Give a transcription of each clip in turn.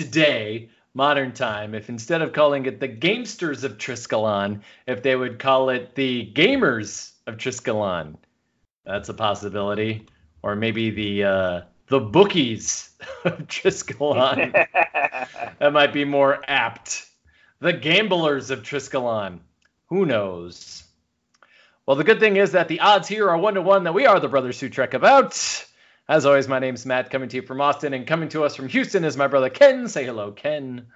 Today, modern time, if instead of calling it the Gamesters of Triskelion, if they would call it the Gamers of Triskelion. That's a possibility. Or maybe the uh, the Bookies of Triskelion. that might be more apt. The Gamblers of Triskelion. Who knows? Well, the good thing is that the odds here are one to one that we are the brothers who trek about. As always, my name's Matt, coming to you from Austin, and coming to us from Houston is my brother Ken. Say hello, Ken.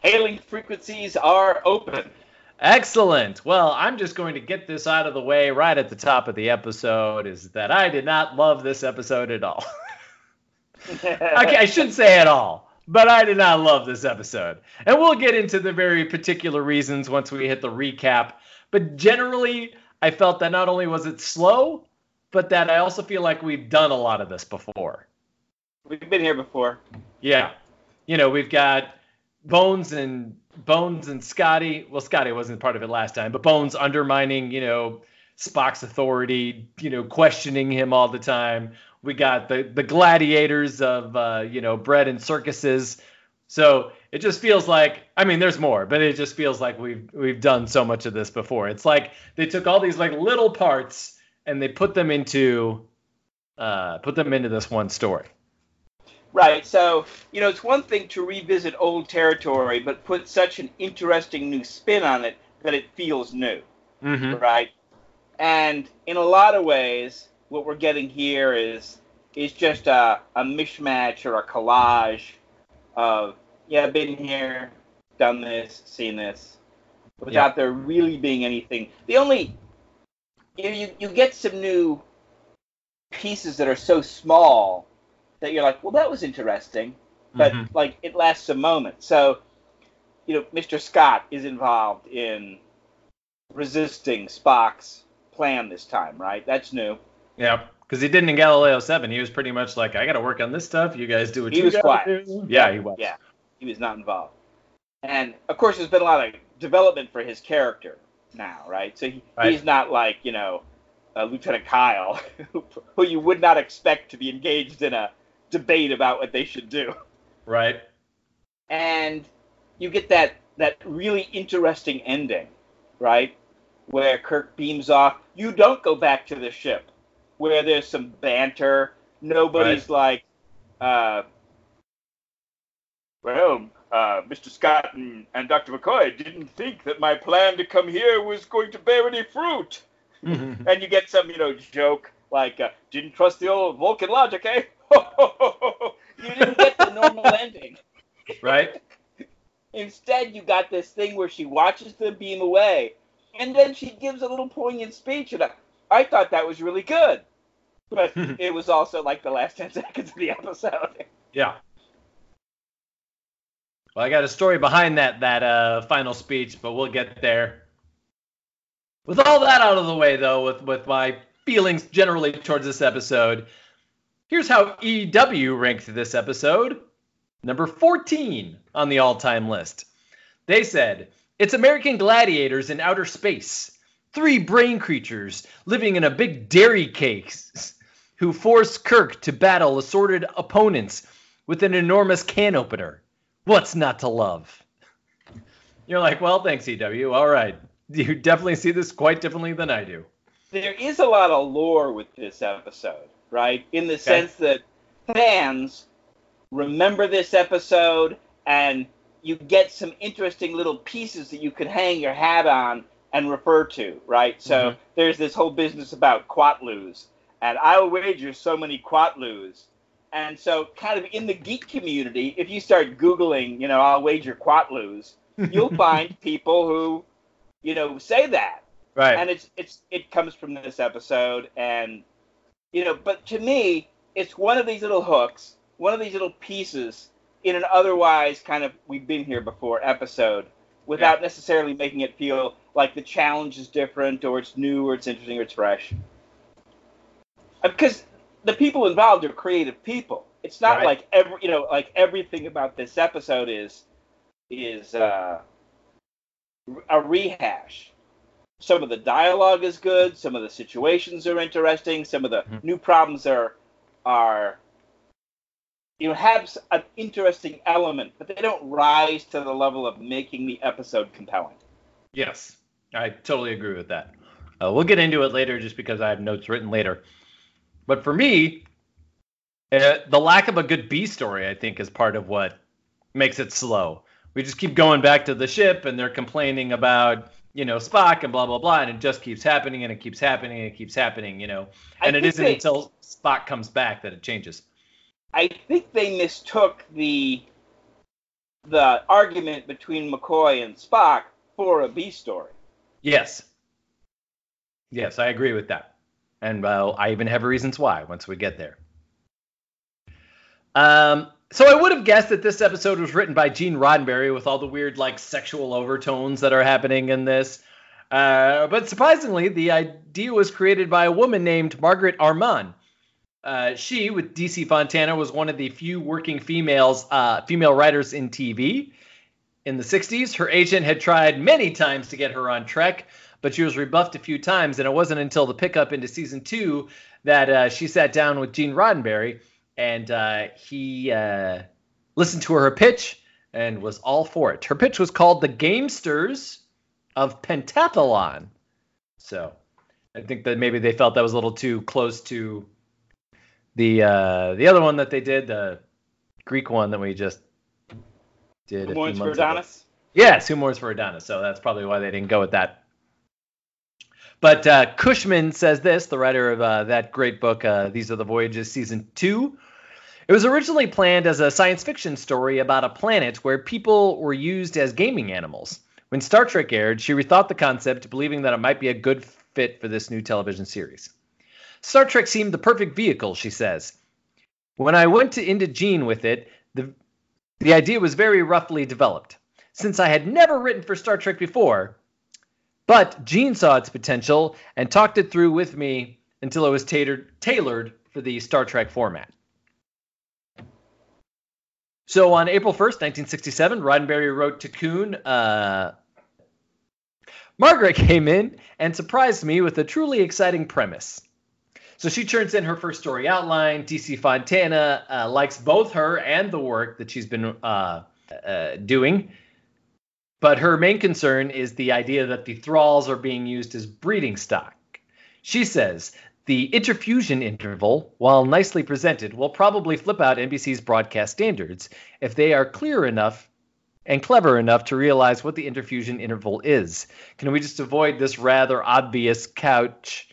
Hailing frequencies are open. Excellent. Well, I'm just going to get this out of the way right at the top of the episode is that I did not love this episode at all. okay, I shouldn't say at all, but I did not love this episode. And we'll get into the very particular reasons once we hit the recap. But generally, I felt that not only was it slow, but that I also feel like we've done a lot of this before. We've been here before. Yeah. You know, we've got Bones and Bones and Scotty. Well, Scotty wasn't part of it last time, but Bones undermining, you know, Spock's authority, you know, questioning him all the time. We got the the gladiators of uh, you know, bread and circuses. So it just feels like I mean there's more, but it just feels like we've we've done so much of this before. It's like they took all these like little parts and they put them into uh, put them into this one story. Right. So, you know, it's one thing to revisit old territory, but put such an interesting new spin on it that it feels new. Mm-hmm. Right. And in a lot of ways, what we're getting here is is just a, a mishmash or a collage of yeah, been here, done this, seen this, without Yeah. there really being anything. The only you, you you get some new pieces that are so small that you're like, well, that was interesting, but Mhm. like it lasts a moment. So, you know, Mr. Scott is involved in resisting Spock's plan this time, right? That's new. Yeah, because he didn't in Galileo Seven. He was pretty much like, I got to work on this stuff. You guys do what He you was quiet. do. Yeah, he was. Yeah, he was not involved. And of course, there's been a lot of development for his character now, right? So he, Right. he's not like you know uh, Lieutenant Kyle, who, who you would not expect to be engaged in a debate about what they should do. Right. And you get that that really interesting ending, right? Where Kirk beams off. You don't go back to the ship, where there's some banter. Nobody's like, uh, well, uh, Mr. Scott and, and Dr. McCoy didn't think that my plan to come here was going to bear any fruit. Mm-hmm. And you get some, you know, joke like, uh, didn't trust the old Vulcan logic, eh? you didn't get the normal ending. right. Instead, you got this thing where she watches them beam away, and then she gives a little poignant speech, and I, I thought that was really good. But it was also like the last 10 seconds of the episode. Yeah. Well, I got a story behind that that uh, final speech, but we'll get there. With all that out of the way, though, with with my feelings generally towards this episode, here's how EW ranked this episode. Number 14 on the all-time list. They said, "It's American gladiators in outer space. Three brain creatures living in a big dairy case who force Kirk to battle assorted opponents with an enormous can opener. What's not to love? You're like, well, thanks, EW. All right. You definitely see this quite differently than I do. There is a lot of lore with this episode, right? In the sense that fans remember this episode and you get some interesting little pieces that you could hang your hat on and refer to, right? So Mhm. there's this whole business about quatloos, and I'll wager so many quatloos. And so, kind of in the geek community, if you start Googling, you know, I'll wager quatloos, you'll find people who, you know, say that Right. and it's it's it comes from this episode and You know, but to me, it's one of these little hooks, one of these little pieces in an otherwise kind of we've been here before episode without yeah. necessarily making it feel like the challenge is different or it's new or it's interesting or it's fresh. Uh, because the people involved are creative people. It's not right. like every you know like everything about this episode is is uh, a rehash. Some of the dialogue is good. Some of the situations are interesting. Some of the mm-hmm. new problems are are you know have an interesting element, but they don't rise to the level of making the episode compelling. Yes, I totally agree with that. Uh, we'll get into it later, just because I have notes written later. But for me, uh, the lack of a good B story, I think, is part of what makes it slow. We just keep going back to the ship, and they're complaining about you know Spock and blah blah blah, and it just keeps happening and it keeps happening and it keeps happening, you know. And I it isn't they, until Spock comes back that it changes. I think they mistook the the argument between McCoy and Spock for a B story. Yes. Yes, I agree with that. And well, I even have reasons why once we get there. Um, so I would have guessed that this episode was written by Gene Roddenberry with all the weird like sexual overtones that are happening in this. Uh, but surprisingly, the idea was created by a woman named Margaret Armen. Uh, she, with DC Fontana, was one of the few working females, uh, female writers in TV in the 60s. Her agent had tried many times to get her on Trek, but she was rebuffed a few times, and it wasn't until the pickup into season two that uh, she sat down with Gene Roddenberry and uh, he uh, listened to her pitch and was all for it. Her pitch was called The Gamesters of Pentathlon. So I think that maybe they felt that was a little too close to the uh, the other one that they did, the Greek one that we just did. Who Mourns for Adonis. Yes, Who Mourns for Adonis. So that's probably why they didn't go with that. But uh, Cushman says this, the writer of uh, that great book, uh, These Are the Voyages, season two. It was originally planned as a science fiction story about a planet where people were used as gaming animals. When Star Trek aired, she rethought the concept, believing that it might be a good fit for this new television series. Star Trek seemed the perfect vehicle, she says. When I went to into Gene with it, the, the idea was very roughly developed. Since I had never written for Star Trek before, but Gene saw its potential and talked it through with me until it was tailored, tailored for the Star Trek format. So on April 1st, 1967, Roddenberry wrote to Coon, uh, Margaret came in and surprised me with a truly exciting premise. So she turns in her first story outline. DC Fontana uh, likes both her and the work that she's been uh, uh, doing. But her main concern is the idea that the thralls are being used as breeding stock. She says the interfusion interval, while nicely presented, will probably flip out NBC's broadcast standards if they are clear enough and clever enough to realize what the interfusion interval is. Can we just avoid this rather obvious couch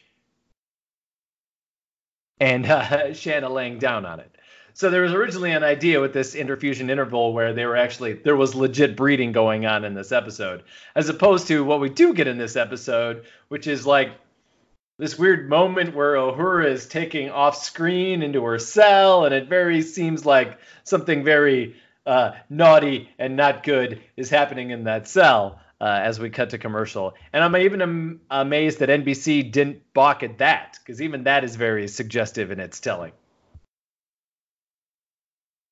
and uh, Shanna laying down on it. So there was originally an idea with this interfusion interval where they were actually there was legit breeding going on in this episode, as opposed to what we do get in this episode, which is like this weird moment where Uhura is taking off screen into her cell, and it very seems like something very uh, naughty and not good is happening in that cell uh, as we cut to commercial. And I'm even am- amazed that NBC didn't balk at that, because even that is very suggestive in its telling.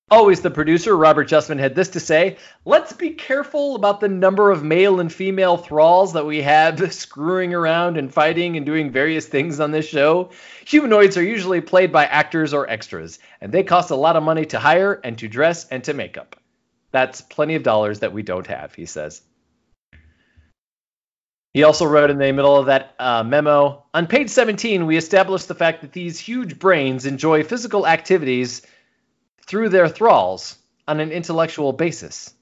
Always the producer, Robert Justman, had this to say Let's be careful about the number of male and female thralls that we have screwing around and fighting and doing various things on this show. Humanoids are usually played by actors or extras, and they cost a lot of money to hire and to dress and to make up. That's plenty of dollars that we don't have, he says. He also wrote in the middle of that uh, memo On page 17, we established the fact that these huge brains enjoy physical activities through their thralls on an intellectual basis.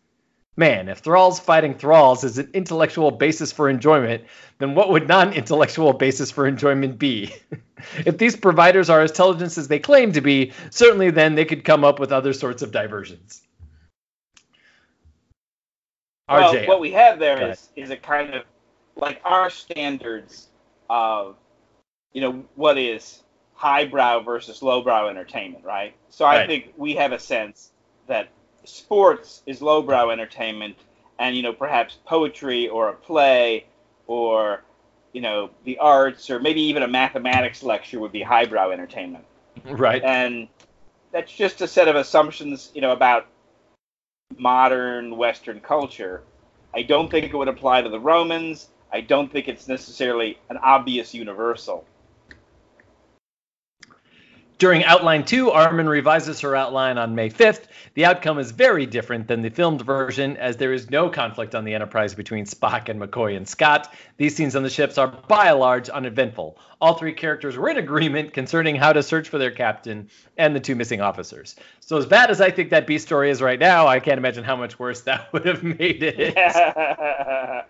Man, if thralls fighting thralls is an intellectual basis for enjoyment, then what would non intellectual basis for enjoyment be? if these providers are as intelligent as they claim to be, certainly then they could come up with other sorts of diversions. Well, RJ, what we have there is, is a kind of like our standards of you know what is highbrow versus lowbrow entertainment, right? So I Right. think we have a sense that sports is lowbrow entertainment, and you know perhaps poetry or a play or you know the arts or maybe even a mathematics lecture would be highbrow entertainment, Right. and that's just a set of assumptions you know about modern Western culture. I don't think it would apply to the Romans. I don't think it's necessarily an obvious universal. During Outline 2, Armen revises her outline on May 5th. The outcome is very different than the filmed version, as there is no conflict on the Enterprise between Spock and McCoy and Scott. These scenes on the ships are by and large uneventful. All three characters were in agreement concerning how to search for their captain and the two missing officers. So, as bad as I think that B story is right now, I can't imagine how much worse that would have made it.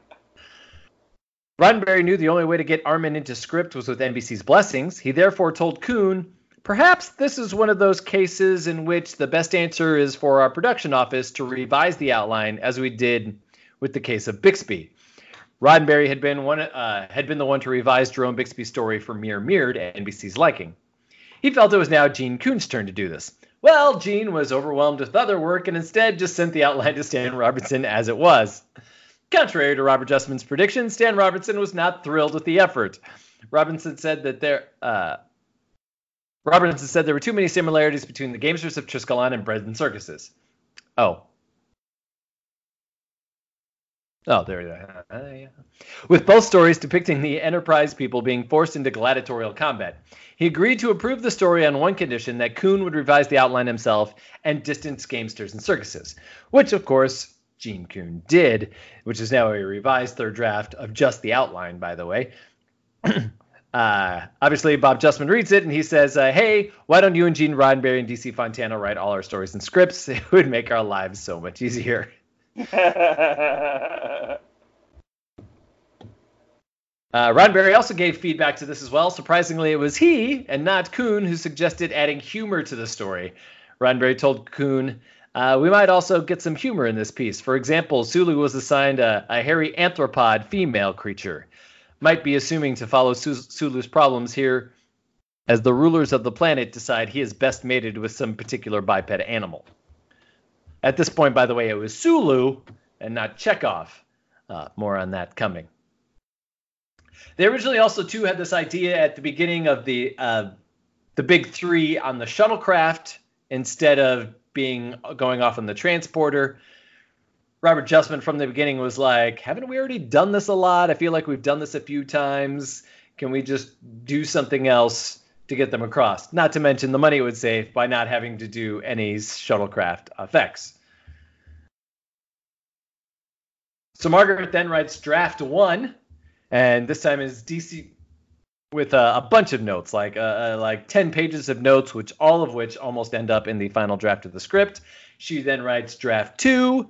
Roddenberry knew the only way to get Armen into script was with NBC's blessings. He therefore told Coon, Perhaps this is one of those cases in which the best answer is for our production office to revise the outline as we did with the case of Bixby. Roddenberry had been one uh, had been the one to revise Jerome Bixby's story for Mirror Mirror to NBC's liking. He felt it was now Gene Coon's turn to do this. Well, Gene was overwhelmed with other work and instead just sent the outline to Stan Robertson as it was. Contrary to Robert Justman's prediction, Stan Robertson was not thrilled with the effort. Robinson said that there uh, Robertson said there were too many similarities between the gamesters of Triskelion and Bread and Circuses. Oh. Oh, there you go. Ah, yeah. With both stories depicting the Enterprise people being forced into gladiatorial combat. He agreed to approve the story on one condition that Coon would revise the outline himself and distance gamesters and circuses, which, of course, Gene Coon did, which is now a revised third draft of just the outline, by the way. Uh, obviously, Bob Justman reads it and he says, uh, "Hey, why don't you and Gene Roddenberry and DC Fontana write all our stories and scripts? It would make our lives so much easier." Uh, Roddenberry also gave feedback to this as well. Surprisingly, it was he and not Coon who suggested adding humor to the story. Roddenberry told Coon, uh, "We might also get some humor in this piece. For example, Sulu was assigned a, a hairy anthropod female creature." Might be assuming to follow Sulu's problems here as the rulers of the planet decide he is best mated with some particular biped animal. At this point, by the way, it was Sulu and not Chekov. Uh, more on that coming. They originally also too had this idea at the beginning of the uh, the big three on the shuttlecraft instead of being going off on the transporter. Robert Justman from the beginning was like, haven't we already done this a lot? I feel like we've done this a few times. Can we just do something else to get them across? Not to mention the money it would save by not having to do any shuttlecraft effects. So Margaret then writes draft one, and this time is DC with a, a bunch of notes, like uh, like 10 pages of notes, which all of which almost end up in the final draft of the script. She then writes draft two,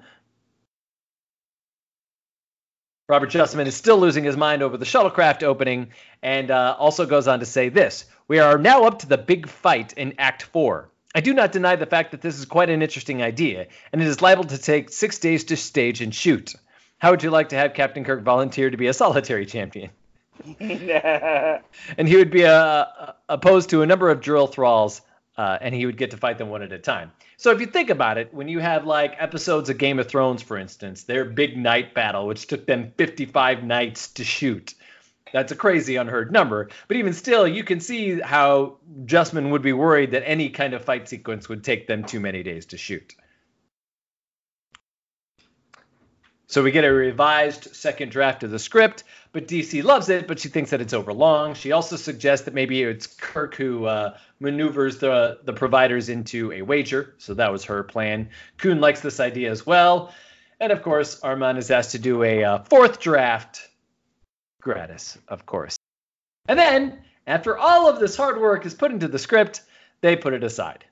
Robert Justman is still losing his mind over the shuttlecraft opening, and uh, also goes on to say this We are now up to the big fight in Act 4. I do not deny the fact that this is quite an interesting idea, and it is liable to take six days to stage and shoot. How would you like to have Captain Kirk volunteer to be a solitary champion? and he would be uh, opposed to a number of drill thralls, uh, and he would get to fight them one at a time. So if you think about it, when you have like episodes of Game of Thrones, for instance, their big night battle, which took them 55 nights to shoot, that's a crazy unheard number. But even still, you can see how Justman would be worried that any kind of fight sequence would take them too many days to shoot. So we get a revised second draft of the script, but DC loves it, but she thinks that it's overlong. She also suggests that maybe it's Kirk who uh, maneuvers the the providers into a wager. So that was her plan. Coon likes this idea as well, and of course Armen is asked to do a uh, fourth draft, gratis, of course. And then after all of this hard work is put into the script, they put it aside.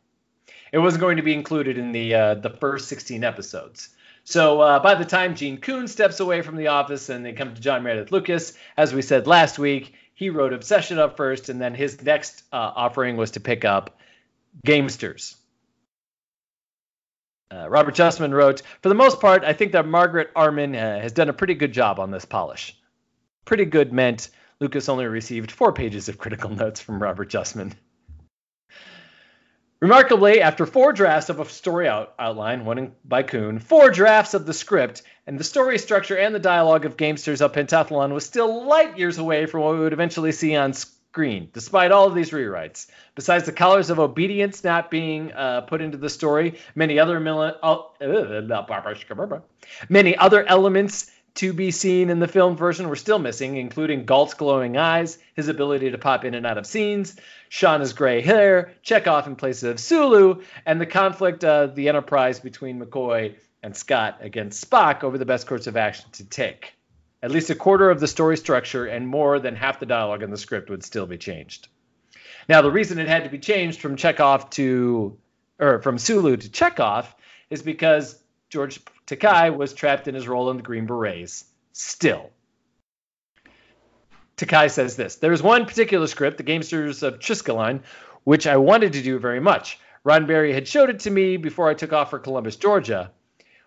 It wasn't going to be included in the uh, the first 16 episodes. So uh, by the time Gene Coon steps away from the office and they come to John Meredith Lucas, as we said last week, he wrote Obsession up first, and then his next uh, offering was to pick up Gamesters. Uh, Robert Justman wrote, For the most part, I think that Margaret Armen uh, has done a pretty good job on this polish. Pretty good meant Lucas only received four pages of critical notes from Robert Justman. Remarkably, after four drafts of a story out- outline, one by Coon, four drafts of the script, and the story structure and the dialogue of Gamesters of Pentathlon was still light years away from what we would eventually see on screen, despite all of these rewrites. Besides the colors of Obedience not being uh, put into the story, many other mili- uh, many other elements to be seen in the film version were still missing, including Galt's glowing eyes, his ability to pop in and out of scenes, Shauna's gray hair, Chekov in place of Sulu, and the conflict of the Enterprise between McCoy and Scott against Spock over the best course of action to take. At least a quarter of the story structure and more than half the dialogue in the script would still be changed. Now, the reason it had to be changed from Chekov to, or from Sulu to Chekov, is because George Takei was trapped in his role in the Green Berets. Still. Takei says this There is one particular script, The Gamesters of Triskelion, which I wanted to do very much. Ron Roddenberry had showed it to me before I took off for Columbus, Georgia.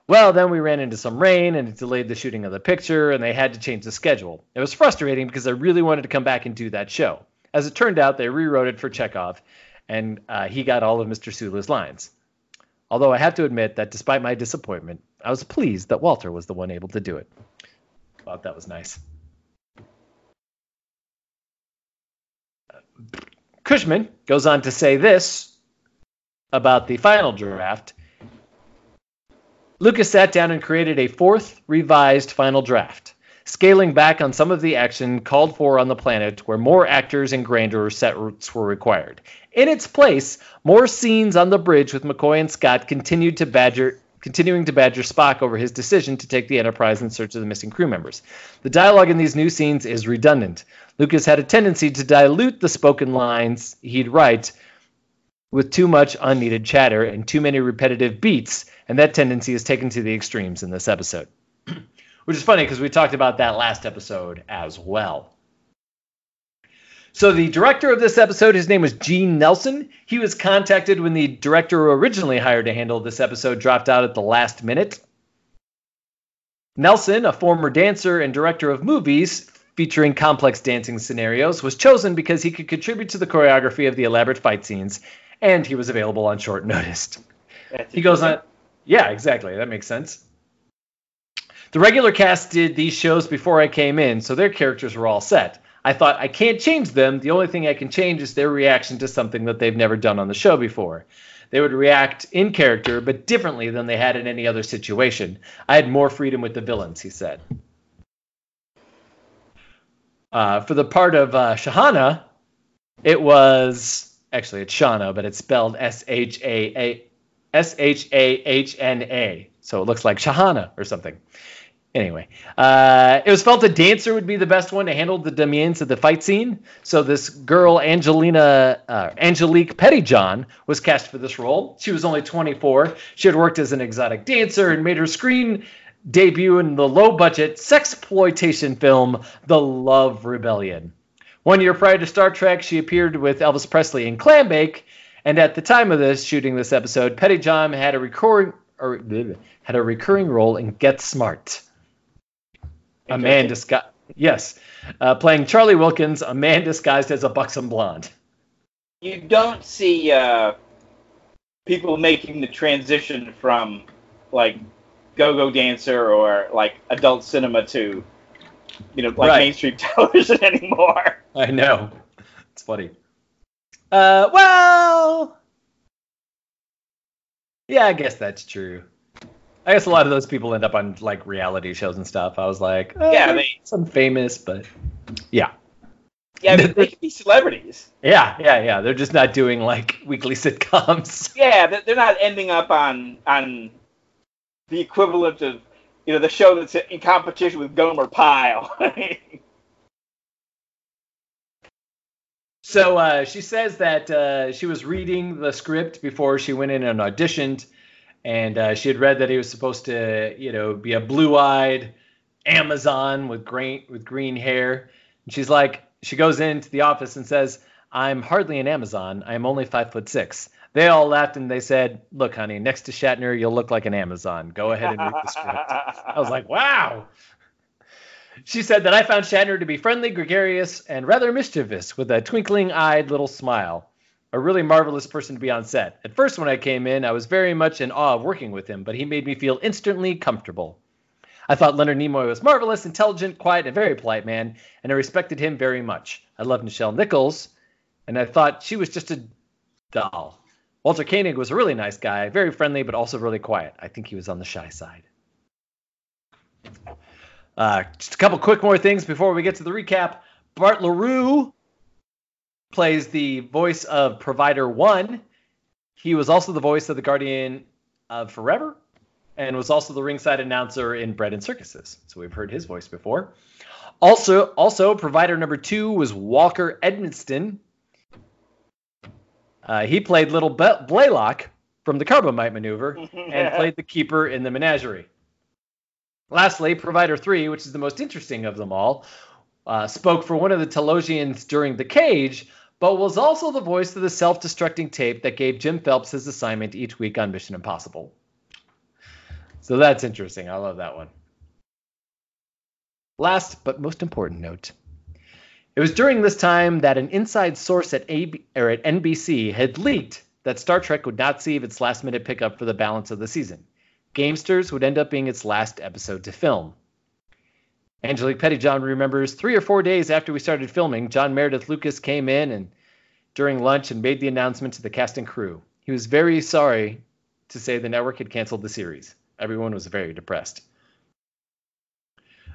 Well, then we ran into some rain and it delayed the shooting of the picture, and they had to change the schedule. It was frustrating because I really wanted to come back and do that show. As it turned out, they rewrote it for Chekov, and uh, he got all of Mr. Sulu's lines. Although I have to admit that despite my disappointment, I was pleased that Walter was the one able to do it. Thought that was nice. Cushman goes on to say this about the final draft. Lucas sat down and created a fourth revised final draft, scaling back on some of the action called for on the planet where more actors and grander sets were required. In its place, more scenes on the bridge with McCoy and Scott continued to badger continuing to badger Spock over his decision to take the Enterprise in search of the missing crew members. The dialogue in these new scenes is redundant. Lucas had a tendency to dilute the spoken lines he'd write with too much unneeded chatter and too many repetitive beats, and that tendency is taken to the extremes in this episode. Which is funny because we talked about that last episode as well. So the director of this episode, his name was Gene Nelson. He was contacted when the director originally hired to handle this episode dropped out at the last minute. Nelson, a former dancer and director of movies featuring complex dancing scenarios, was chosen because he could contribute to the choreography of the elaborate fight scenes, and he was available on short notice. That's He goes on. Yeah, exactly. That makes sense. The regular cast did these shows before I came in, so their characters were all set. I thought I can't change them. The only thing I can change is their reaction to something that they've never done on the show before. They would react in character, but differently than they had in any other situation. I had more freedom with the villains, he said. Uh, for the part of uh, Shahana, it was actually it's Shana, but it's spelled S H A A S H A H N A, so it looks like Shahana or something. Anyway, uh, it was felt a dancer would be the best one to handle the demands of the fight scene. So this girl, Angelina uh, Angelique Pettyjohn, was cast for this role. She was only 24. She had worked as an exotic dancer and made her screen debut in the low-budget sexploitation film The Love Rebellion. One year prior to Star Trek, she appeared with Elvis Presley in Clambake, and at the time of this shooting this episode, Pettyjohn had a recurring had a recurring role in Get Smart a man disguised yes. Uh, playing charlie wilkins a man disguised as a buxom blonde. You don't see uh, people making the transition from like go-go dancer or like adult cinema to you know like Right. mainstream television anymore. i know. It's funny. Uh well yeah i guess that's true i guess a lot of those people end up on like reality shows and stuff. I was like oh, Yeah, some famous but yeah. Yeah, I mean, they could be celebrities. yeah yeah yeah. They're just not doing like weekly sitcoms. Yeah, they- they're not ending up on on the equivalent of you know the show that's in competition with Gomer Pyle. So uh, she says that uh, she was reading the script before she went in and auditioned, and uh, she had read that he was supposed to, you know, be a blue-eyed Amazon with green with green hair. And she's like, she goes into the office and says, "I'm hardly an Amazon. I'm only five foot six. They all laughed and they said, "Look, honey, next to Shatner, you'll look like an Amazon. Go ahead and read the script." I was like, wow. She said that I found Shatner to be friendly, gregarious, and rather mischievous, with a twinkling eyed little smile. A really marvelous person to be on set. At first, when I came in, I was very much in awe of working with him, but he made me feel instantly comfortable. I thought Leonard Nimoy was marvelous, intelligent, quiet, and very polite man, and I respected him very much. I loved Nichelle Nichols, and I thought she was just a doll. Walter Koenig was a really nice guy, very friendly, but also really quiet. I think he was on the shy side. Uh, just a couple quick more things before we get to the recap. Bart LaRue plays the voice of Provider One. He was also the voice of the Guardian of Forever, and was also the ringside announcer in Bread and Circuses. So we've heard his voice before. Also, also provider number two was Walker Edmiston. Uh, he played Little Be- Blaylock from the Corbomite Maneuver and played the keeper in the Menagerie. Lastly, provider three, which is the most interesting of them all, uh, spoke for one of the Talosians during the cage, but was also the voice of the self-destructing tape that gave Jim Phelps his assignment each week on Mission Impossible. So that's interesting. I love that one. Last but most important note. It was during this time that an inside source at, AB, or at NBC had leaked that Star Trek would not see its last minute pickup for the balance of the season. Gamesters would end up being its last episode to film. Angelique Pettyjohn remembers three or four days after we started filming, John Meredith Lucas came in and during lunch and made the announcement to the cast and crew. He was very sorry to say the network had canceled the series. Everyone was very depressed.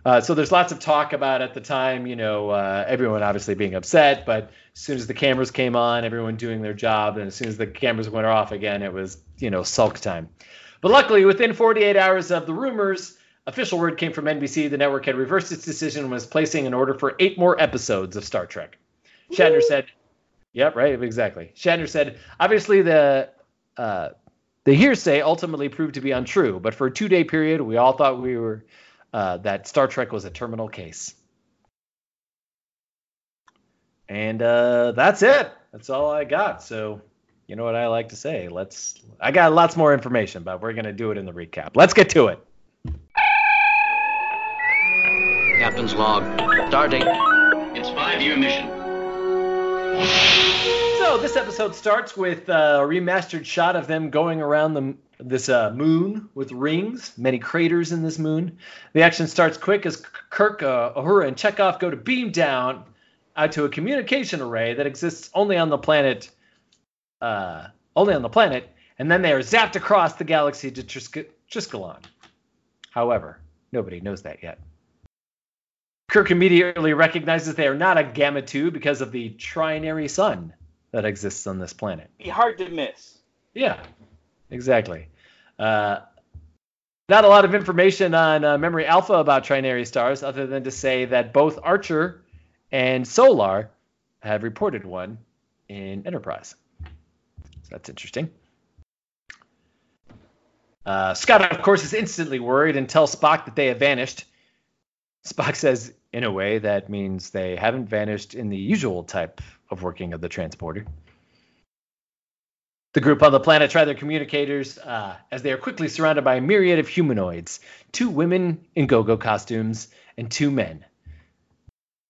Uh, so there's lots of talk about at the time, you know, uh, everyone obviously being upset, but as soon as the cameras came on, everyone doing their job, and as soon as the cameras went off again, it was, you know, sulk time. But luckily, within 48 hours of the rumors, official word came from NBC. The network had reversed its decision and was placing an order for eight more episodes of Star Trek. Shatner Woo! said, "Yep, right, exactly." Shatner said, "Obviously, the uh, the hearsay ultimately proved to be untrue, but for a two-day period, we all thought we were." uh, that Star Trek was a terminal case. And uh, that's it. That's all I got. So, you know what I like to say. Let's. I got lots more information, but we're gonna do it in the recap. Let's get to it. Captain's log. Stardate. It's five-year mission. So this episode starts with a remastered shot of them going around the this uh, moon with rings, many craters in this moon. The action starts quick as Kirk, uh, Uhura, and Chekov go to beam down out to a communication array that exists only on the planet, uh, only on the planet, and then they are zapped across the galaxy to Tris- Triskelion. However, nobody knows that yet. Kirk immediately recognizes they are not a Gamma 2 because of the trinary sun that exists on this planet. Be hard to miss. Yeah, exactly. Uh, not a lot of information on uh, Memory Alpha about trinary stars, other than to say that both Archer and Solar have reported one in Enterprise. So that's interesting. Uh, Scott, of course, is instantly worried and tells Spock that they have vanished. Spock says, in a way, that means they haven't vanished in the usual type of working of the transporter. The group on the planet try their communicators uh, as they are quickly surrounded by a myriad of humanoids two women in go go costumes and two men.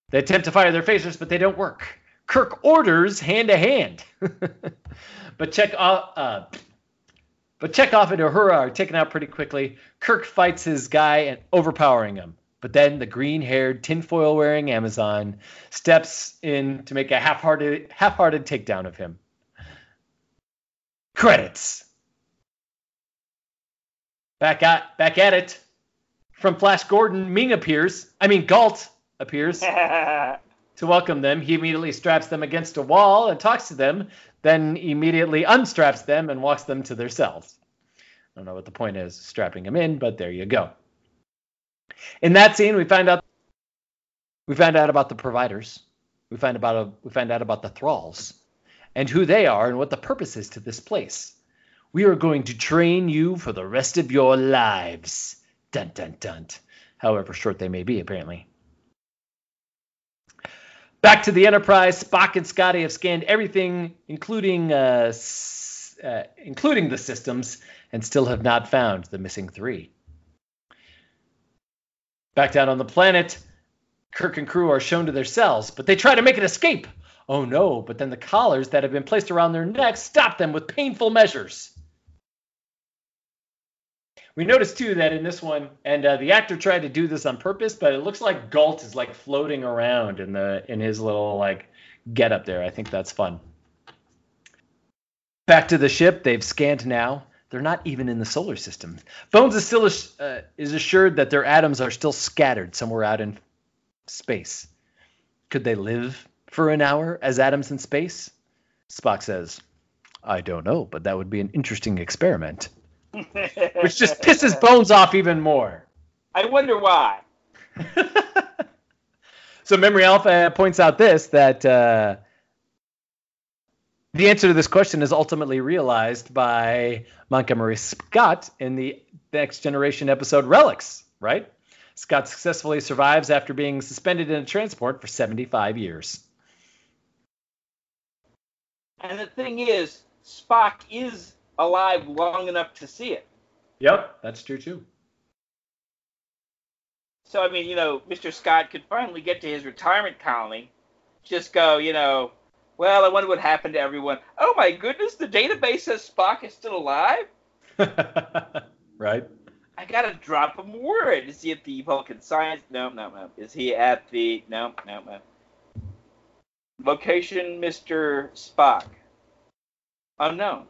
They attempt to fire their phasers, but they don't work. Kirk orders hand to hand. but check off. Uh, but Chekov and Uhura are taken out pretty quickly. Kirk fights his guy and overpowering him. But then the green-haired, tinfoil-wearing Amazon steps in to make a half-hearted, half-hearted takedown of him. Credits. Back at back at it. From Flash Gordon, Ming appears. I mean Galt appears to welcome them. He immediately straps them against a wall and talks to them, then immediately unstraps them and walks them to their cells. I don't know what the point is strapping them in, but there you go. In that scene, we find out we find out about the providers. We find about a, we find out about the thralls and who they are and what the purpose is to this place. We are going to train you for the rest of your lives. Dun dun dun. However short they may be, apparently. Back to the Enterprise, Spock and Scotty have scanned everything, including uh, uh, including the systems, and still have not found the missing three. Back down on the planet, Kirk and crew are shown to their cells, but they try to make an escape Oh no, but then the collars that have been placed around their necks stop them with painful measures. We notice too that in this one, and uh, the actor tried to do this on purpose, but it looks like Galt is like floating around in the in his little like get up there. I think that's fun. Back to the ship, they've scanned now. They're not even in the solar system. Bones is still uh, is assured that their atoms are still scattered somewhere out in space. Could they live for an hour as atoms in space? Spock says, I don't know, but that would be an interesting experiment. Which just pisses Bones off even more. I wonder why. so Memory Alpha points out this that uh, the answer to this question is ultimately realized by Montgomery Scott in the Next Generation episode Relics, right? Scott successfully survives after being suspended in a transport for 75 years. And the thing is, Spock is alive long enough to see it. Yep, that's true too. So I mean, you know, Mr. Scott could finally get to his retirement colony, just go, you know, well, I wonder what happened to everyone. Oh my goodness, the database says Spock is still alive. right. I gotta drop him a word. Is he at the Vulcan Science? No, no, no. Is he at the? No, no, no. Location, Mr. Spock. Unknown.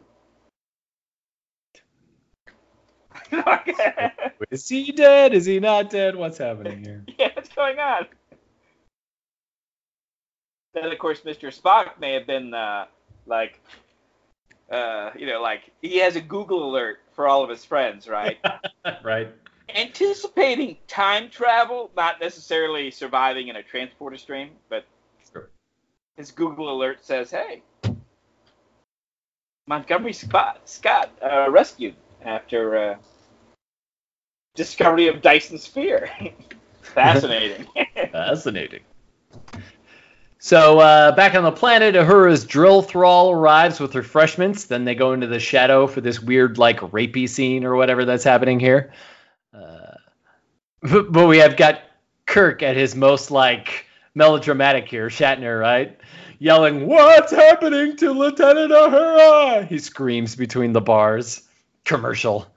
Is he dead? Is he not dead? What's happening here? yeah, what's going on? Then, of course, Mr. Spock may have been uh, like, uh, you know, like he has a Google alert for all of his friends, right? right. Anticipating time travel, not necessarily surviving in a transporter stream, but sure. his Google alert says, "Hey, Montgomery Scott, Scott uh, rescued after uh, discovery of Dyson Sphere. Fascinating. Fascinating. So uh, back on the planet, Uhura's drill thrall arrives with refreshments. Then they go into the shadow for this weird, like, rapey scene or whatever that's happening here. Uh, but we have got Kirk at his most, like, melodramatic here, Shatner, right? Yelling, What's happening to Lieutenant Uhura? He screams between the bars. Commercial.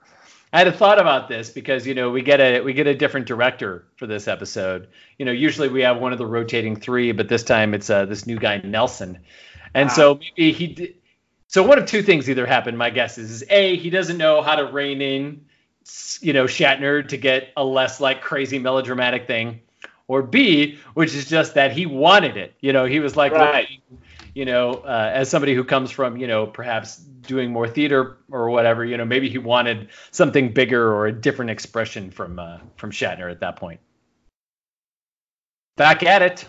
I had a thought about this because you know we get a we get a different director for this episode. You know, usually we have one of the rotating three, but this time it's uh, this new guy Nelson, and wow. so maybe he. Did, so one of two things either happened. My guess is, is a he doesn't know how to rein in, you know, Shatner to get a less like crazy melodramatic thing, or B, which is just that he wanted it. You know, he was like, right. you know, uh, as somebody who comes from, you know, perhaps doing more theater or whatever, you know, maybe he wanted something bigger or a different expression from uh, from Shatner at that point. Back at it.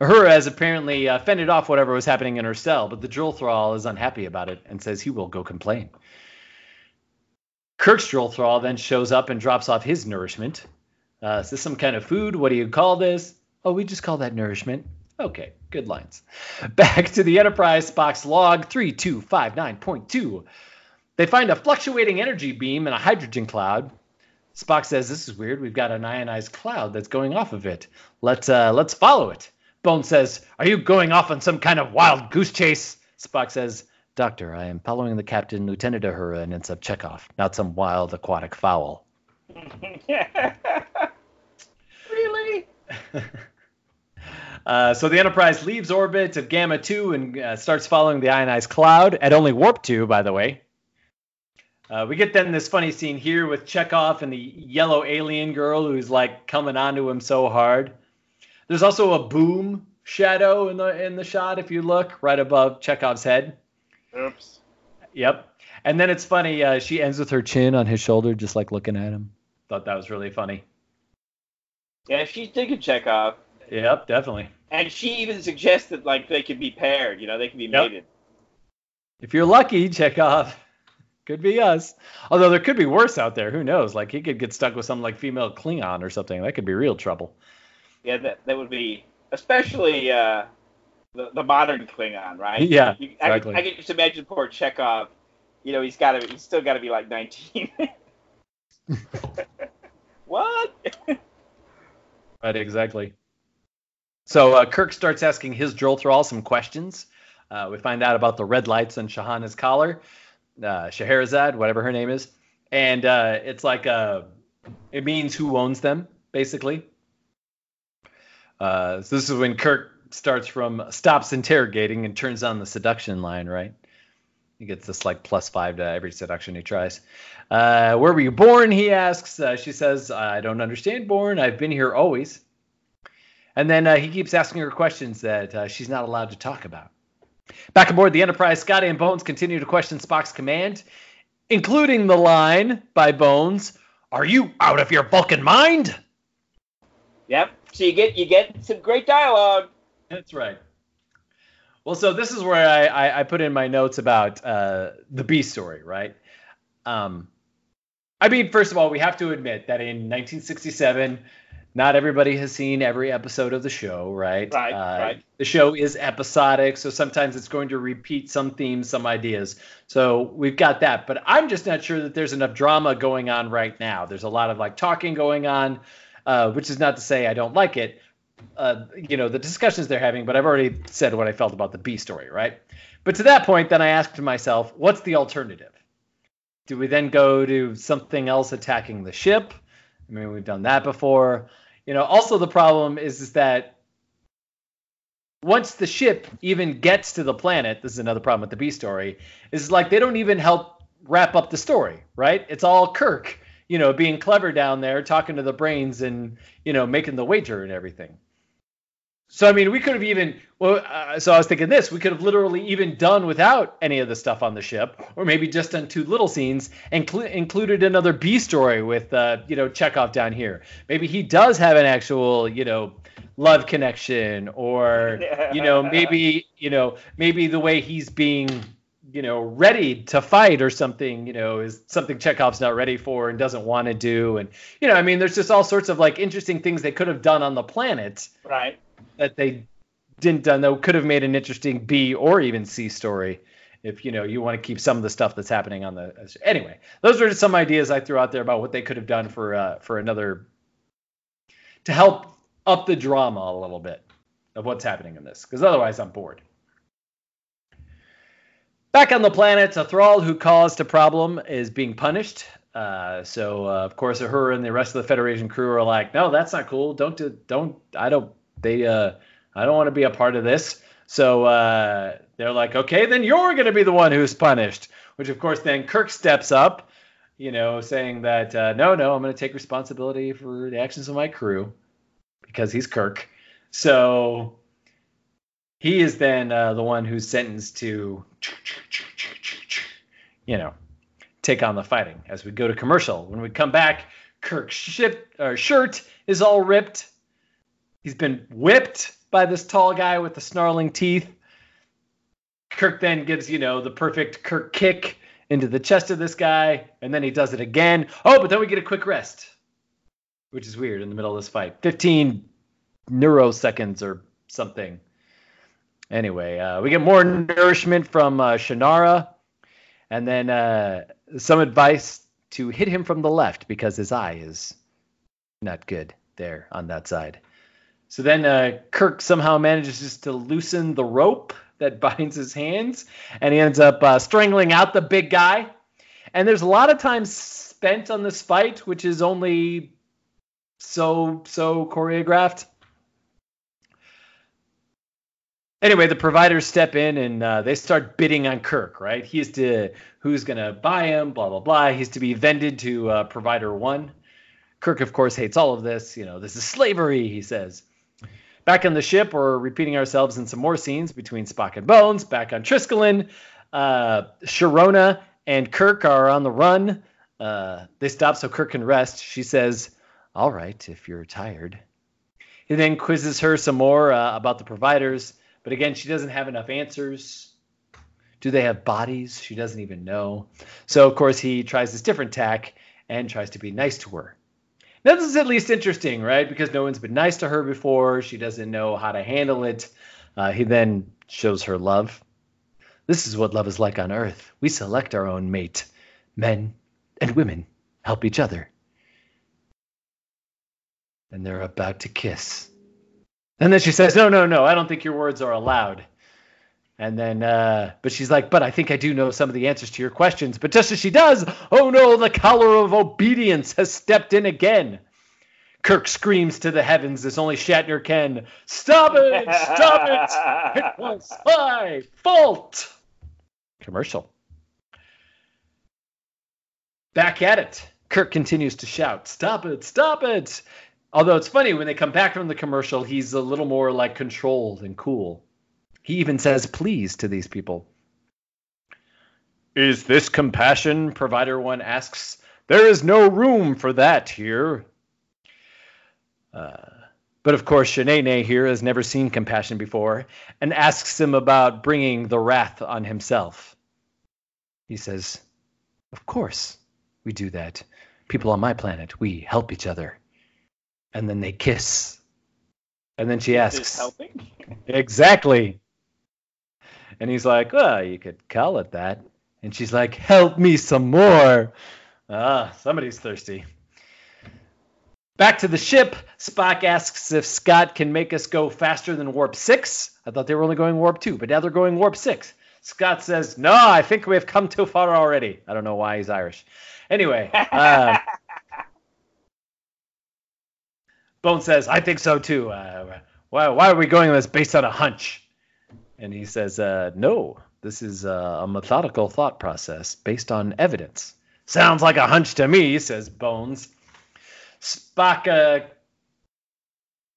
Uhura has apparently uh, fended off whatever was happening in her cell, but the drill thrall is unhappy about it and says he will go complain. Kirk's drill thrall then shows up and drops off his nourishment. Uh, is this some kind of food? What do you call this? Oh, we just call that nourishment. Okay, good lines. Back to the Enterprise Spock's log 3259.2. They find a fluctuating energy beam in a hydrogen cloud. Spock says, "This is weird. We've got an ionized cloud that's going off of it. Let's uh, let's follow it." Bone says, "Are you going off on some kind of wild goose chase?" Spock says, "Doctor, I am following the captain, Lieutenant Uhura, and Ensign Chekov, not some wild aquatic fowl." really? Uh, so the Enterprise leaves orbit of Gamma 2 and uh, starts following the ionized cloud at only warp 2, by the way. Uh, we get then this funny scene here with Chekov and the yellow alien girl who's like coming onto him so hard. There's also a boom shadow in the in the shot if you look right above Chekov's head. Oops. Yep. And then it's funny. Uh, she ends with her chin on his shoulder, just like looking at him. Thought that was really funny. Yeah, she's digging Chekov. Yep, definitely. And she even suggested like they could be paired. You know, they could be yep. mated. If you're lucky, Chekov. Could be us. Although there could be worse out there. Who knows? Like he could get stuck with some like female Klingon or something. That could be real trouble. Yeah, that that would be especially uh, the the modern Klingon, right? Yeah, you, exactly. I, I can just imagine poor Chekov. You know, he's got to. He's still got to be like 19. what? right. Exactly. So uh, Kirk starts asking his Drill Thrall some questions. Uh, we find out about the red lights on Shahana's collar, uh, Scheherazade, whatever her name is, and uh, it's like uh, it means who owns them, basically. Uh, so this is when Kirk starts from stops interrogating and turns on the seduction line, right? He gets this like plus five to every seduction he tries. Uh, where were you born? He asks. She says, I don't understand born. I've been here always. And then uh, he keeps asking her questions that uh, she's not allowed to talk about. Back aboard the Enterprise, Scotty and Bones continue to question Spock's command, including the line by Bones, "Are you out of your Vulcan mind?" Yep. So you get you get some great dialogue. That's right. Well, so this is where I, I, I put in my notes about uh, the B story, right? Um, I mean, first of all, we have to admit that in 1967, not everybody has seen every episode of the show, right? Right, Uh, right. The show is episodic, so sometimes it's going to repeat some themes, some ideas. So we've got that, but I'm just not sure that there's enough drama going on right now. There's a lot of like talking going on, uh, which is not to say I don't like it. Uh, you know, the discussions they're having, but I've already said what I felt about the B story, right? But to that point, then I asked myself, what's the alternative? Do we then go to something else attacking the ship? I mean, we've done that before. You know, also the problem is, is that once the ship even gets to the planet, this is another problem with the B story, is like they don't even help wrap up the story, right? It's all Kirk, you know, being clever down there, talking to the brains and, you know, making the wager and everything. So I mean, we could have even well. Uh, so I was thinking this: we could have literally even done without any of the stuff on the ship, or maybe just done two little scenes and cl- included another B story with uh, you know Chekov down here. Maybe he does have an actual you know love connection, or you know maybe you know maybe the way he's being you know ready to fight or something you know is something Chekov's not ready for and doesn't want to do, and you know I mean there's just all sorts of like interesting things they could have done on the planet Right. That they didn't done that could have made an interesting B or even C story if you know you want to keep some of the stuff that's happening on the anyway those are just some ideas I threw out there about what they could have done for uh, for another to help up the drama a little bit of what's happening in this because otherwise I'm bored. Back on the planet, a thrall who caused a problem is being punished. Uh, so uh, of course, her and the rest of the Federation crew are like, "No, that's not cool. Don't do, don't. I don't. They. Uh, I don't want to be a part of this." So uh, they're like, "Okay, then you're going to be the one who's punished." Which of course, then Kirk steps up, you know, saying that, uh, "No, no, I'm going to take responsibility for the actions of my crew," because he's Kirk. So he is then uh, the one who's sentenced to, you know, take on the fighting. As we go to commercial, when we come back, Kirk's ship, shirt is all ripped. He's been whipped by this tall guy with the snarling teeth. Kirk then gives, you know, the perfect Kirk kick into the chest of this guy, and then he does it again. Oh, but then we get a quick rest, which is weird in the middle of this fight. 15 neuroseconds or something. Anyway, uh, we get more nourishment from uh, Shannara, and then uh, some advice to hit him from the left because his eye is not good there on that side. So then uh, Kirk somehow manages to loosen the rope that binds his hands, and he ends up uh, strangling out the big guy. And there's a lot of time spent on this fight, which is only so so choreographed. Anyway, the providers step in and uh, they start bidding on Kirk, right? He's to who's gonna buy him, blah blah blah. He's to be vended to uh, provider one. Kirk, of course, hates all of this. You know, this is slavery, he says. Back on the ship, we're repeating ourselves in some more scenes between Spock and Bones. Back on Triskelion, uh, Sharona and Kirk are on the run. Uh, they stop so Kirk can rest. She says, "All right, if you're tired." He then quizzes her some more uh, about the providers, but again, she doesn't have enough answers. Do they have bodies? She doesn't even know. So of course he tries this different tack and tries to be nice to her. Now this is at least interesting, right? Because no one's been nice to her before. She doesn't know how to handle it. Uh, he then shows her love. This is what love is like on Earth. We select our own mate. Men and women help each other. And they're about to kiss. And then she says, "No, no, no. I don't think your words are allowed." And then, uh, but she's like, "But I think I do know some of the answers to your questions." But just as she does, oh no, the collar of obedience has stepped in again. Kirk screams to the heavens as only Shatner can. Stop it! Stop it! It was my fault. Commercial. Back at it. Kirk continues to shout, Stop it! Stop it! Although it's funny, when they come back from the commercial, he's a little more like controlled and cool. He even says please to these people. Is this compassion? Provider one asks. There is no room for that here. Uh, but of course, Shanae here has never seen compassion before and asks him about bringing the wrath on himself. He says, Of course, we do that. People on my planet, we help each other. And then they kiss. And then she asks, helping? Exactly. And he's like, Well, you could call it that. And she's like, Help me some more. Ah, somebody's thirsty. Back to the ship, Spock asks if Scott can make us go faster than warp 6. I thought they were only going warp 2, but now they're going warp 6. Scott says, No, I think we have come too far already. I don't know why he's Irish. Anyway, uh, Bone says, I think so too. Uh, why, why are we going this based on a hunch? And he says, uh, No, this is uh, a methodical thought process based on evidence. Sounds like a hunch to me, says Bones. Spock uh,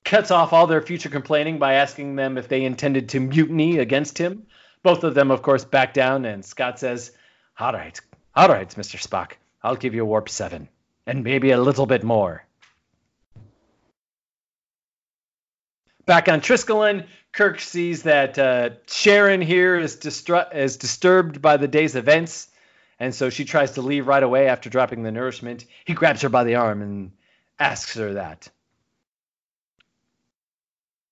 cuts off all their future complaining by asking them if they intended to mutiny against him. Both of them, of course, back down, and Scott says, All right, all right, Mr. Spock, I'll give you warp 7, and maybe a little bit more. Back on Triskelion, Kirk sees that uh, Sharon here is, distru- is disturbed by the day's events, and so she tries to leave right away after dropping the nourishment. He grabs her by the arm and asks her that.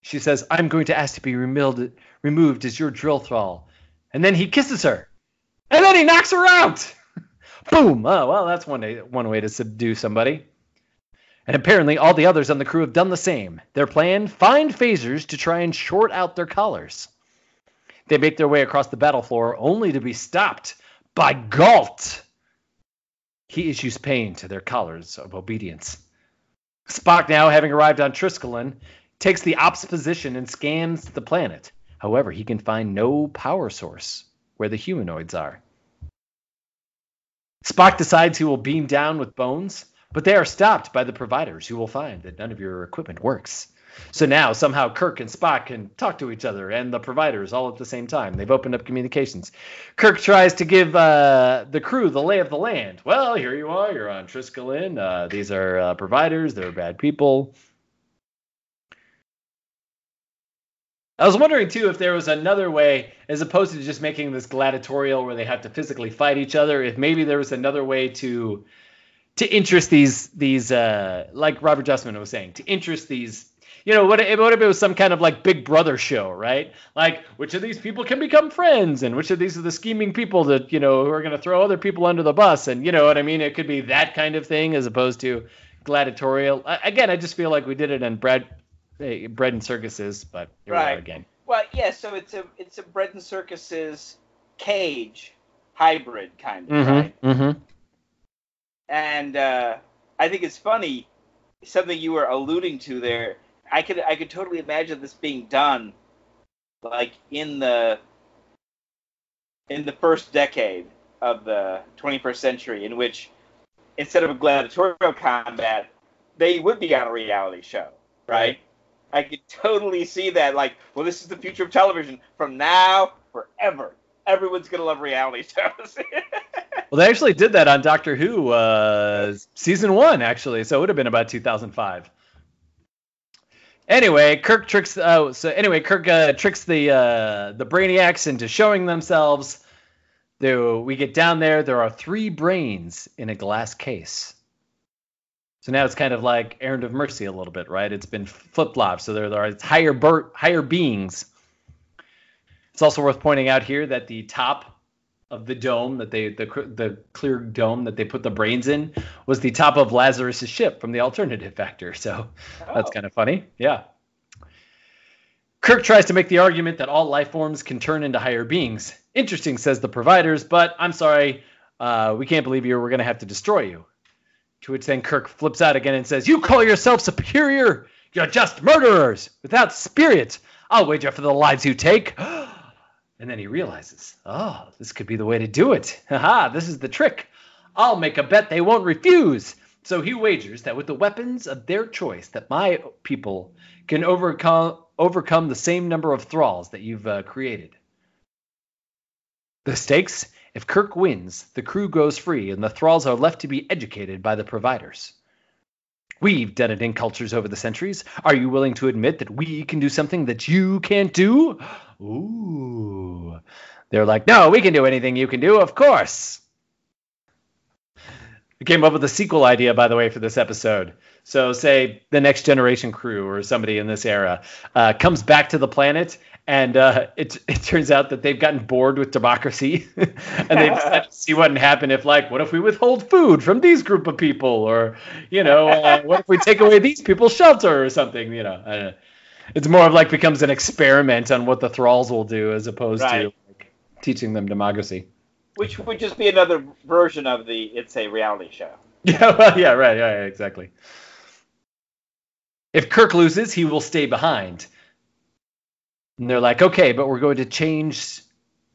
She says, I'm going to ask to be removed, removed as your drill thrall. And then he kisses her. And then he knocks her out. Boom. Oh, well, that's one way, one way to subdue somebody. And apparently, all the others on the crew have done the same. Their plan find phasers to try and short out their collars. They make their way across the battle floor only to be stopped by Galt. He issues pain to their collars of obedience. Spock, now having arrived on Triskelion, takes the ops position and scans the planet. However, he can find no power source where the humanoids are. Spock decides he will beam down with Bones, but they are stopped by the providers who will find that none of your equipment works. So now somehow Kirk and Spock can talk to each other and the providers all at the same time. They've opened up communications. Kirk tries to give uh, the crew the lay of the land. Well, here you are. You're on Triskelion. Uh, these are uh, providers. They're bad people. I was wondering too if there was another way, as opposed to just making this gladiatorial where they have to physically fight each other, if maybe there was another way to to interest these these uh, like Robert Justman was saying, to interest these you know, what if, what if it was some kind of like Big Brother show, right? Like, which of these people can become friends, and which of these are the scheming people that you know who are going to throw other people under the bus, and you know what I mean? It could be that kind of thing as opposed to gladiatorial. Again, I just feel like we did it in bread, hey, bread and circuses, but here right. we are again. Well, yeah. So it's a it's a bread and circuses cage hybrid kind of, Mm-hmm. right? Mm-hmm. And uh, I think it's funny something you were alluding to there. I could I could totally imagine this being done like in the in the first decade of the 21st century in which instead of a gladiatorial combat they would be on a reality show right. I could totally see that like well this is the future of television. From now forever everyone's gonna love reality shows Well, they actually did that on Doctor Who uh, season one, actually. So it would have been about 2005. Anyway, Kirk tricks. Oh, so anyway, Kirk uh, tricks the uh, the Brainiacs into showing themselves. We get down there. There are three brains in a glass case. So now it's kind of like Errand of Mercy a little bit, right? It's been flip flopped. So there, there are higher ber- higher beings. It's also worth pointing out here that the top of the dome that they the the clear dome that they put the brains in was the top of Lazarus's ship from the alternative factor. So that's Oh. kind of funny. Yeah. Kirk tries to make the argument that all life forms can turn into higher beings. Interesting, says the providers, but I'm sorry, uh, we can't believe you. We're going to have to destroy you. To which then Kirk flips out again and says, You call yourself superior? You're just murderers without spirit. I'll wager for the lives you take. and then he realizes, Oh, this could be the way to do it. Haha, this is the trick. I'll make a bet they won't refuse. So he wagers that with the weapons of their choice, that my people can overcome overcome the same number of thralls that you've uh, created. The stakes: if Kirk wins, the crew goes free, and the thralls are left to be educated by the providers. We've done it in cultures over the centuries. Are you willing to admit that we can do something that you can't do? Ooh. They're like, no, we can do anything you can do, of course. We came up with a sequel idea, by the way, for this episode. So, say the next generation crew or somebody in this era uh, comes back to the planet, and uh, it, it turns out that they've gotten bored with democracy, and they decided to see what would happen if, like, what if we withhold food from these group of people, or you know, uh, what if we take away these people's shelter or something? You know, it's more of like becomes an experiment on what the thralls will do as opposed right. to like, teaching them democracy. Which would just be another version of the it's a reality show. Yeah, well, yeah, right, right, exactly. If Kirk loses, he will stay behind. And they're like, okay, but we're going to change.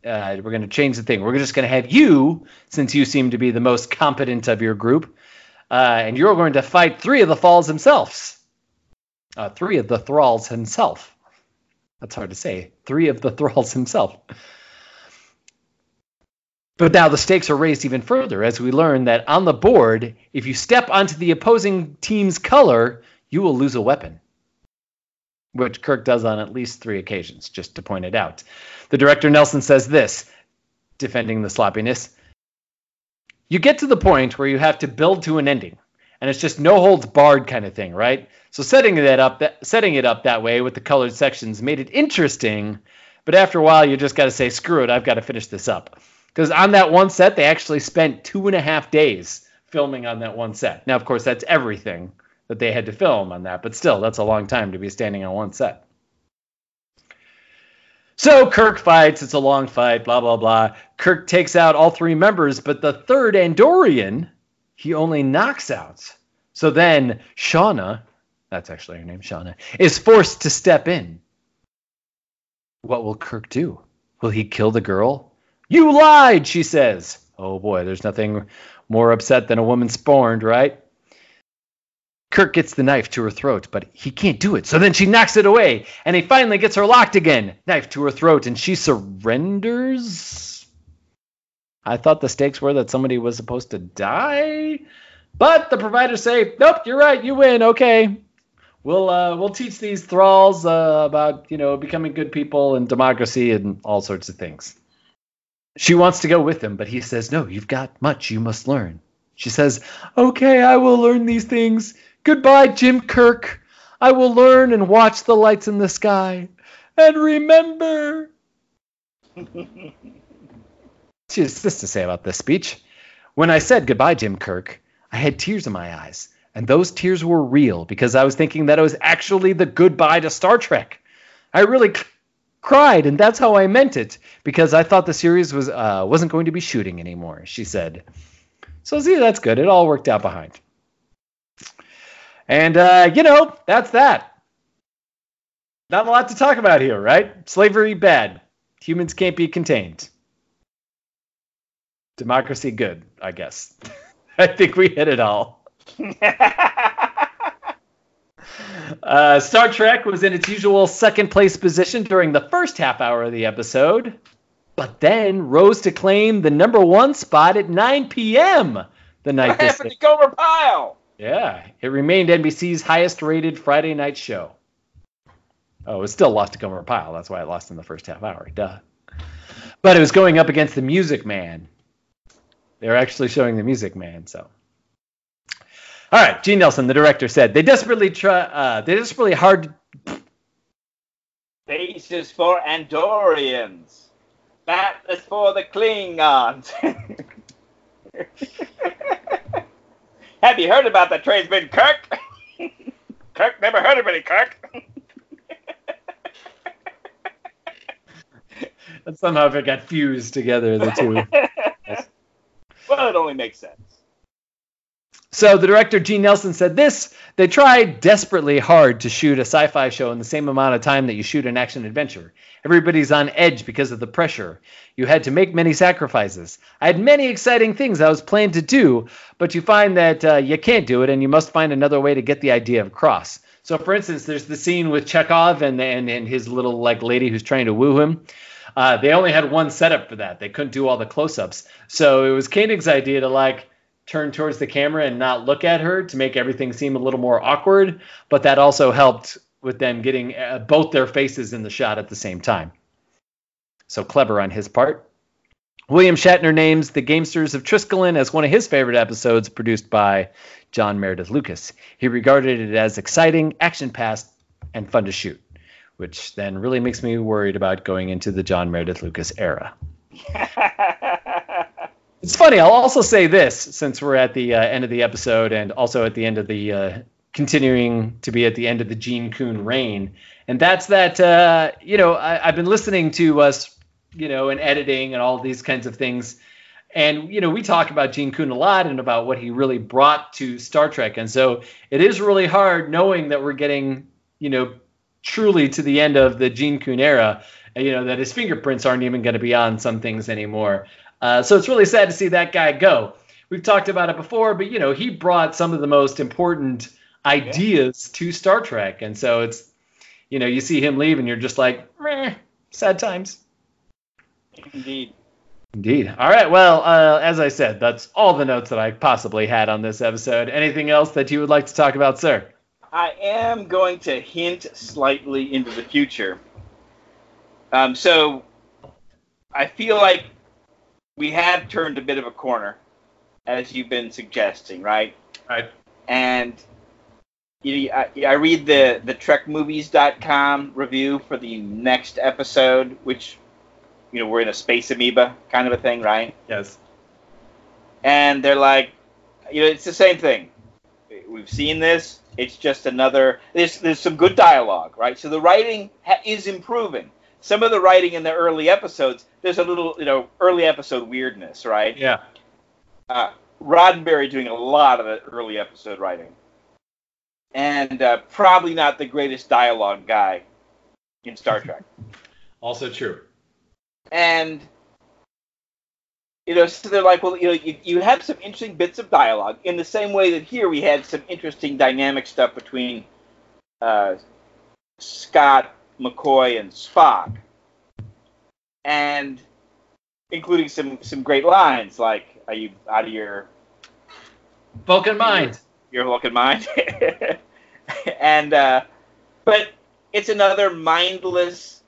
Uh, we're going to change the thing. We're just going to have you, since you seem to be the most competent of your group, uh, and you're going to fight three of the falls themselves. Uh, three of the thralls himself. That's hard to say. Three of the thralls himself. But now the stakes are raised even further as we learn that on the board, if you step onto the opposing team's color, you will lose a weapon. Which Kirk does on at least three occasions, just to point it out. The director Nelson says this, defending the sloppiness. You get to the point where you have to build to an ending, and it's just no holds barred kind of thing, right? So setting that up, that, setting it up that way with the colored sections made it interesting, but after a while you just got to say, screw it, I've got to finish this up. Because on that one set, they actually spent two and a half days filming on that one set. Now, of course, that's everything that they had to film on that, but still, that's a long time to be standing on one set. So Kirk fights. It's a long fight, blah, blah, blah. Kirk takes out all three members, but the third Andorian, he only knocks out. So then Shauna, that's actually her name, Shauna, is forced to step in. What will Kirk do? Will he kill the girl? You lied, she says. Oh boy, there's nothing more upset than a woman scorned, right? Kirk gets the knife to her throat, but he can't do it. So then she knocks it away, and he finally gets her locked again. Knife to her throat, and she surrenders. I thought the stakes were that somebody was supposed to die, but the providers say, "Nope, you're right. You win. Okay, we'll uh, we'll teach these thralls uh, about you know becoming good people and democracy and all sorts of things." She wants to go with him, but he says, No, you've got much you must learn. She says, Okay, I will learn these things. Goodbye, Jim Kirk. I will learn and watch the lights in the sky. And remember. she has this to say about this speech. When I said goodbye, Jim Kirk, I had tears in my eyes. And those tears were real because I was thinking that it was actually the goodbye to Star Trek. I really cried, and that's how I meant it because I thought the series was uh, wasn't going to be shooting anymore. She said. So see, that's good. It all worked out behind. And uh, you know, that's that. Not a lot to talk about here, right? Slavery bad. Humans can't be contained. Democracy good, I guess. I think we hit it all. Uh, Star Trek was in its usual second place position during the first half hour of the episode, but then rose to claim the number one spot at 9 p.m. the night. What happened to Gomer Pyle? Yeah, it remained NBC's highest rated Friday night show. Oh, it still lost to Gomer Pyle. That's why it lost in the first half hour. Duh. But it was going up against the Music Man. They're actually showing the Music Man, so. All right, Gene Nelson, the director, said they desperately try. Uh, they desperately hard. Bases for Andorians. That is for the Klingons. Have you heard about the tradesman Kirk? Kirk never heard of any Kirk. That somehow it got fused together, the two. well, it only makes sense. So the director Gene Nelson said this: they tried desperately hard to shoot a sci-fi show in the same amount of time that you shoot an action adventure. Everybody's on edge because of the pressure. You had to make many sacrifices. I had many exciting things I was planning to do, but you find that uh, you can't do it, and you must find another way to get the idea across. So, for instance, there's the scene with Chekov and and, and his little like lady who's trying to woo him. Uh, they only had one setup for that. They couldn't do all the close-ups. So it was Koenig's idea to like turn towards the camera and not look at her to make everything seem a little more awkward. But that also helped with them getting uh, both their faces in the shot at the same time. So clever on his part. William Shatner names The Gamesters of Triskelion as one of his favorite episodes produced by John Meredith Lucas. He regarded it as exciting, action packed, and fun to shoot, which then really makes me worried about going into the John Meredith Lucas era. It's funny. I'll also say this since we're at the uh, end of the episode and also at the end of the uh, continuing to be at the end of the Gene Coon reign, and that's that. Uh, you know, I, have been listening to us, you know, and editing and all these kinds of things, and you know, we talk about Gene Coon a lot and about what he really brought to Star Trek, and so it is really hard knowing that we're getting, you know, truly to the end of the Gene Coon era. You know that his fingerprints aren't even going to be on some things anymore. Uh, so it's really sad to see that guy go. We've talked about it before, but you know he brought some of the most important ideas to Star Trek, and so it's you know you see him leave, and you're just like, sad times. Indeed. Indeed. All right. Well, uh, as I said, that's all the notes that I possibly had on this episode. Anything else that you would like to talk about, sir? I am going to hint slightly into the future. Um, so I feel like we have turned a bit of a corner, as you've been suggesting, right? Right. And I, I read the the TrekMovies.com review for the next episode, which you know we're in a space amoeba kind of a thing, right? Yes. And they're like, you know, it's the same thing. We've seen this. It's just another. There's there's some good dialogue, right? So the writing ha- is improving some of the writing in the early episodes, there's a little, you know, early episode weirdness, right? Yeah. Uh, Roddenberry doing a lot of the early episode writing, and uh, probably not the greatest dialogue guy in Star Trek. also true. And you know, so they're like, well, you know, you, you have some interesting bits of dialogue in the same way that here we had some interesting dynamic stuff between uh, Scott McCoy and Spock, and including some some great lines like "Are you out of your Vulcan mind?" Your, your Vulcan mind, and uh, but it's another mindless,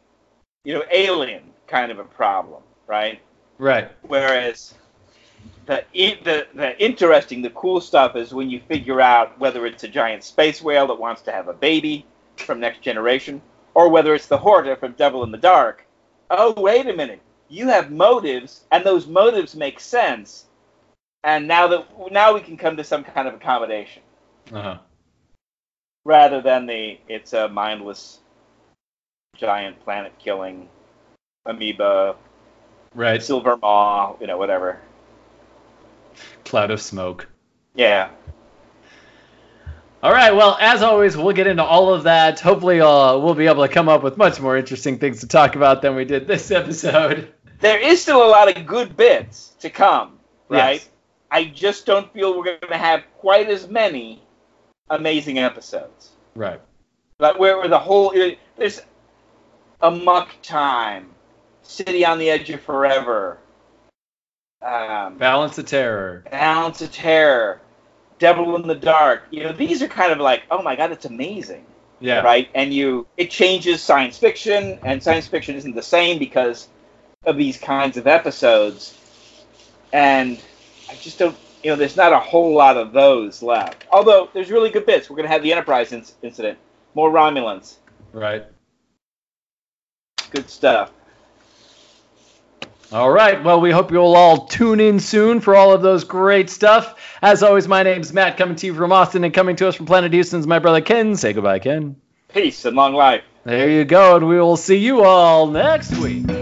you know, alien kind of a problem, right? Right. Whereas the, the the interesting, the cool stuff is when you figure out whether it's a giant space whale that wants to have a baby from Next Generation, or whether it's the Horta from Devil in the Dark. Oh, wait a minute. You have motives, and those motives make sense. And now that now we can come to some kind of accommodation. Uh-huh. Rather than the it's a mindless giant planet killing amoeba, right? Silver maw, you know, whatever. Cloud of smoke. Yeah. All right. Well, as always, we'll get into all of that. Hopefully, uh, we'll be able to come up with much more interesting things to talk about than we did this episode. There is still a lot of good bits to come, right? Yes. I just don't feel we're going to have quite as many amazing episodes. Right. Like where, where the whole there's Amok Time, City on the Edge of Forever, um, Balance of Terror, Balance of Terror. Devil in the Dark. You know, these are kind of like, oh my god, it's amazing. Yeah. Right? And you it changes science fiction and science fiction isn't the same because of these kinds of episodes. And I just don't you know, there's not a whole lot of those left. Although there's really good bits. We're going to have the Enterprise inc- incident, more Romulans. Right. Good stuff. All right. Well, we hope you'll all tune in soon for all of those great stuff. As always, my name's Matt, coming to you from Austin and coming to us from Planet Houston's my brother Ken. Say goodbye, Ken. Peace and long life. There you go, and we will see you all next week.